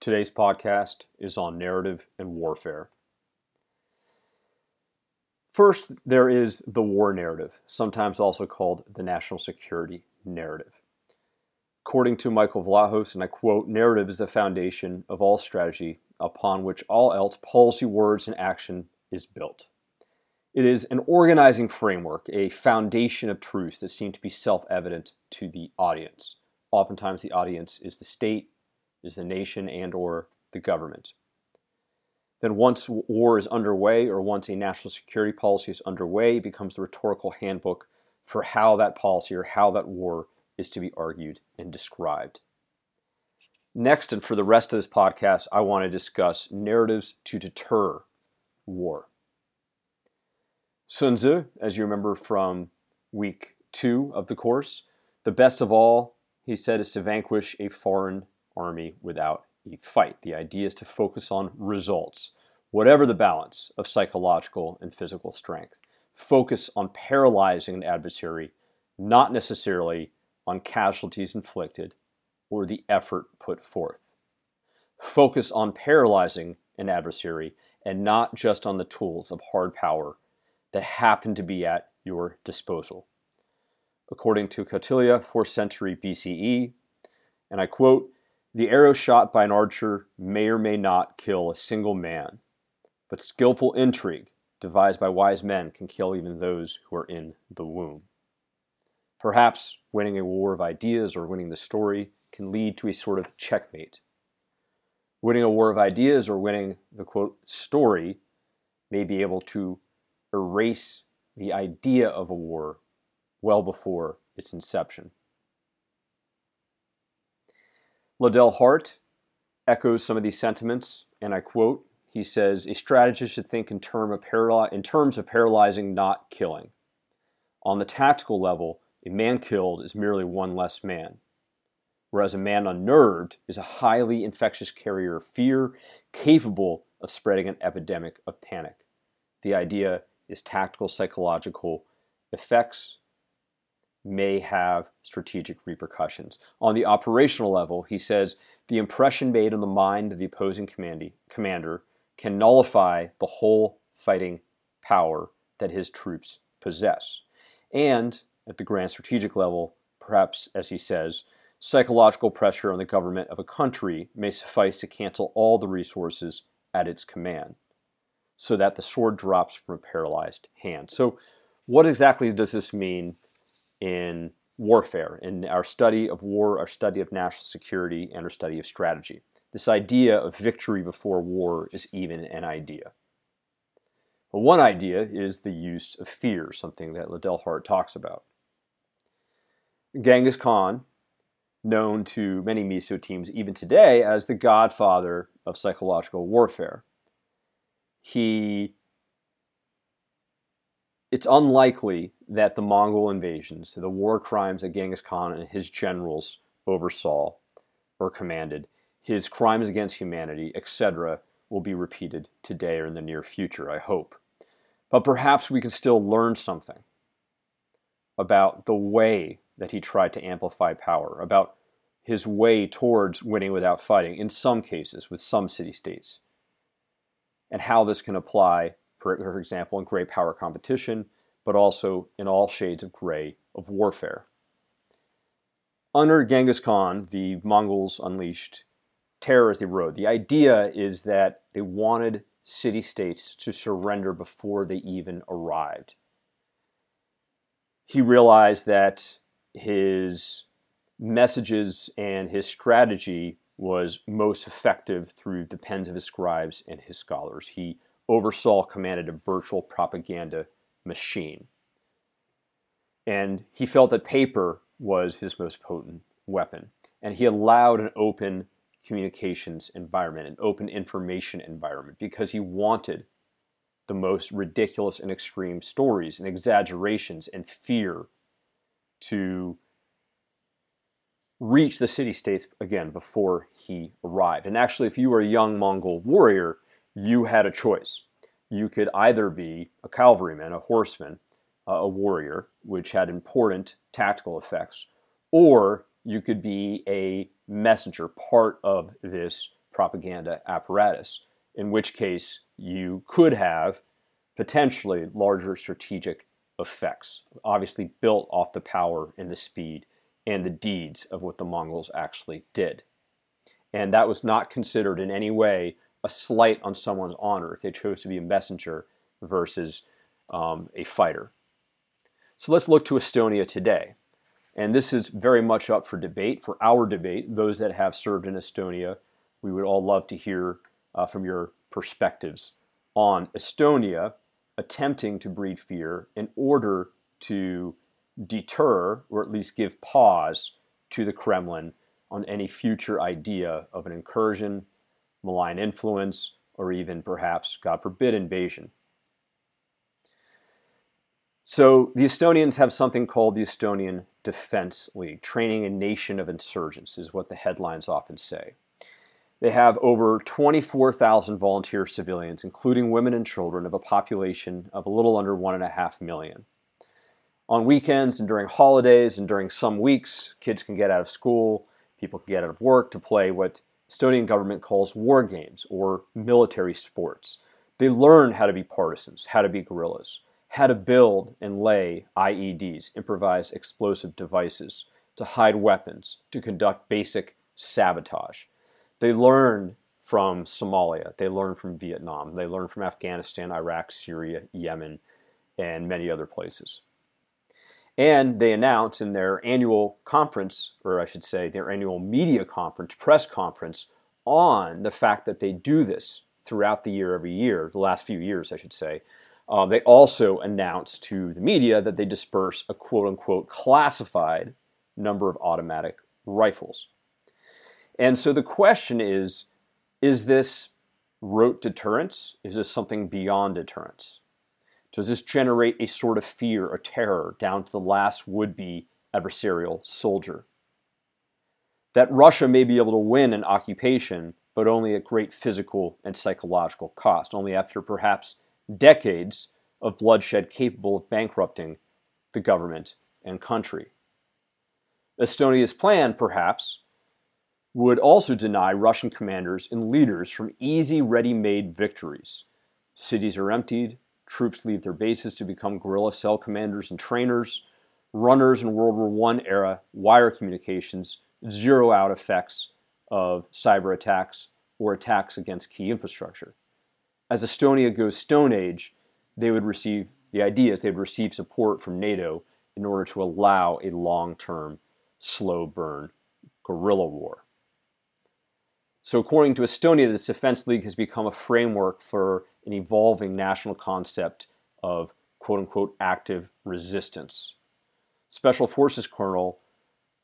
Today's podcast is on narrative and warfare. First, there is the war narrative, sometimes also called the national security narrative. According to Michael Vlahos, and I quote, narrative is the foundation of all strategy upon which all else policy, words, and action is built. It is an organizing framework, a foundation of truths that seem to be self evident to the audience. Oftentimes, the audience is the state, is the nation and or the government. Then once war is underway or once a national security policy is underway, it becomes the rhetorical handbook for how that policy or how that war is to be argued and described. Next, and for the rest of this podcast, I want to discuss narratives to deter war. Sun Tzu, as you remember from week two of the course, the best of all, he said, is to vanquish a foreign army without a fight. The idea is to focus on results, whatever the balance of psychological and physical strength. Focus on paralyzing an adversary, not necessarily on casualties inflicted or the effort put forth. Focus on paralyzing an adversary and not just on the tools of hard power that happen to be at your disposal. According to Kautilya, 4th century BCE, and I quote, the arrow shot by an archer may or may not kill a single man, but skillful intrigue devised by wise men can kill even those who are in the womb. Perhaps winning a war of ideas or winning the story can lead to a sort of checkmate. Winning a war of ideas or winning the quote story may be able to erase the idea of a war well before its inception. Liddell Hart echoes some of these sentiments, and I quote, he says, a strategist should think in, term of in terms of paralyzing, not killing. On the tactical level, a man killed is merely one less man, whereas a man unnerved is a highly infectious carrier of fear, capable of spreading an epidemic of panic. The idea is tactical psychological effects may have strategic repercussions. On the operational level, he says the impression made on the mind of the opposing commander can nullify the whole fighting power that his troops possess. And at the grand strategic level, perhaps, as he says, psychological pressure on the government of a country may suffice to cancel all the resources at its command so that the sword drops from a paralyzed hand. So, what exactly does this mean in warfare, in our study of war, our study of national security, and our study of strategy. This idea of victory before war is even an idea. One idea is the use of fear, something that Liddell Hart talks about. Genghis Khan, known to many MISO teams even today as the godfather of psychological warfare, he it's unlikely that the Mongol invasions, the war crimes that Genghis Khan and his generals oversaw or commanded, his crimes against humanity, etc., will be repeated today or in the near future, I hope. But perhaps we can still learn something about the way that he tried to amplify power, about his way towards winning without fighting, in some cases, with some city states, and how this can apply for example, in great power competition, but also in all shades of gray of warfare. Under Genghis Khan, the Mongols unleashed terror as they rode. The idea is that they wanted city states to surrender before they even arrived. He realized that his messages and his strategy was most effective through the pens of his scribes and his scholars. He oversaw commanded a virtual propaganda machine. And he felt that paper was his most potent weapon. And he allowed an open communications environment, an open information environment, because he wanted the most ridiculous and extreme stories and exaggerations and fear to reach the city states again before he arrived. And actually, if you were a young Mongol warrior, you had a choice. You could either be a cavalryman, a horseman, uh, a warrior, which had important tactical effects, or you could be a messenger, part of this propaganda apparatus, in which case you could have potentially larger strategic effects, obviously built off the power and the speed and the deeds of what the Mongols actually did. And that was not considered in any way a slight on someone's honor if they chose to be a messenger versus um, a fighter. So let's look to Estonia today. And this is very much up for debate, for our debate. Those that have served in Estonia, we would all love to hear uh, from your perspectives on Estonia attempting to breed fear in order to deter or at least give pause to the Kremlin on any future idea of an incursion, malign influence, or even perhaps, God forbid, invasion. So the Estonians have something called the Estonian Defense League, training a nation of insurgents, is what the headlines often say. They have over 24,000 volunteer civilians, including women and children, of a population of a little under 1.5 million. On weekends and during holidays and during some weeks, kids can get out of school, people can get out of work to play what Estonian government calls war games or military sports. They learn how to be partisans, how to be guerrillas, how to build and lay IEDs, improvised explosive devices, to hide weapons, to conduct basic sabotage. They learn from Somalia, they learn from Vietnam, they learn from Afghanistan, Iraq, Syria, Yemen, and many other places. And they announce in their annual conference, or I should say, their annual media conference, press conference, on the fact that they do this throughout the year, every year, the last few years, I should say. Uh, they also announce to the media that they disperse a quote unquote classified number of automatic rifles. And so the question is is this rote deterrence? Is this something beyond deterrence? Does this generate a sort of fear or terror down to the last would be adversarial soldier? That Russia may be able to win an occupation, but only at great physical and psychological cost, only after perhaps decades of bloodshed capable of bankrupting the government and country. Estonia's plan, perhaps, would also deny Russian commanders and leaders from easy, ready made victories. Cities are emptied, troops leave their bases to become guerrilla cell commanders and trainers. Runners in World War I era wire communications zero out effects of cyber attacks or attacks against key infrastructure. As Estonia goes Stone Age, they would receive the idea is they would receive support from NATO in order to allow a long term, slow burn guerrilla war. So, according to Estonia, this Defense League has become a framework for an evolving national concept of quote unquote active resistance. Special Forces Colonel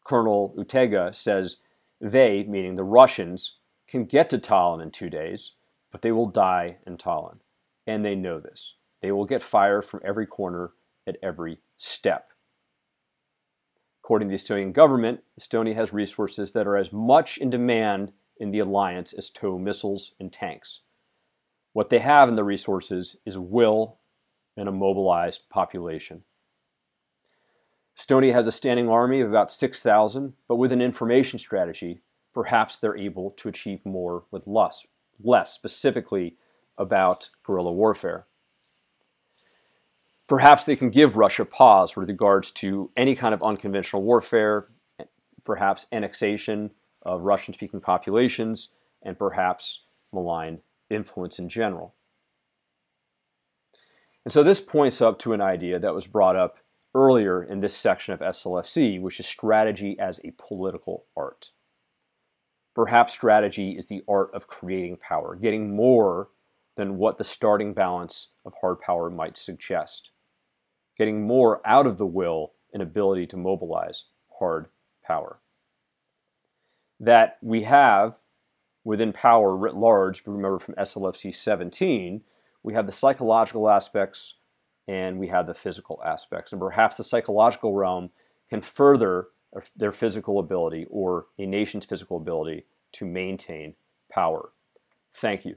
Colonel Ühtegi says they, meaning the Russians, can get to Tallinn in two days, but they will die in Tallinn. And they know this. They will get fire from every corner at every step. According to the Estonian government, Estonia has resources that are as much in demand in the alliance as TOW missiles and tanks. What they have in the resources is will and a mobilized population. Estonia has a standing army of about 6,000, but with an information strategy, perhaps they're able to achieve more with less, less specifically about guerrilla warfare. Perhaps they can give Russia pause with regards to any kind of unconventional warfare, perhaps annexation of Russian speaking populations, and perhaps malign influence in general. And so this points up to an idea that was brought up earlier in this section of SLFC, which is strategy as a political art. Perhaps strategy is the art of creating power, getting more than what the starting balance of hard power might suggest, getting more out of the will and ability to mobilize hard power that we have within power writ large, if you remember from SLFC 17, we have the psychological aspects and we have the physical aspects. And perhaps the psychological realm can further their physical ability or a nation's physical ability to maintain power. Thank you.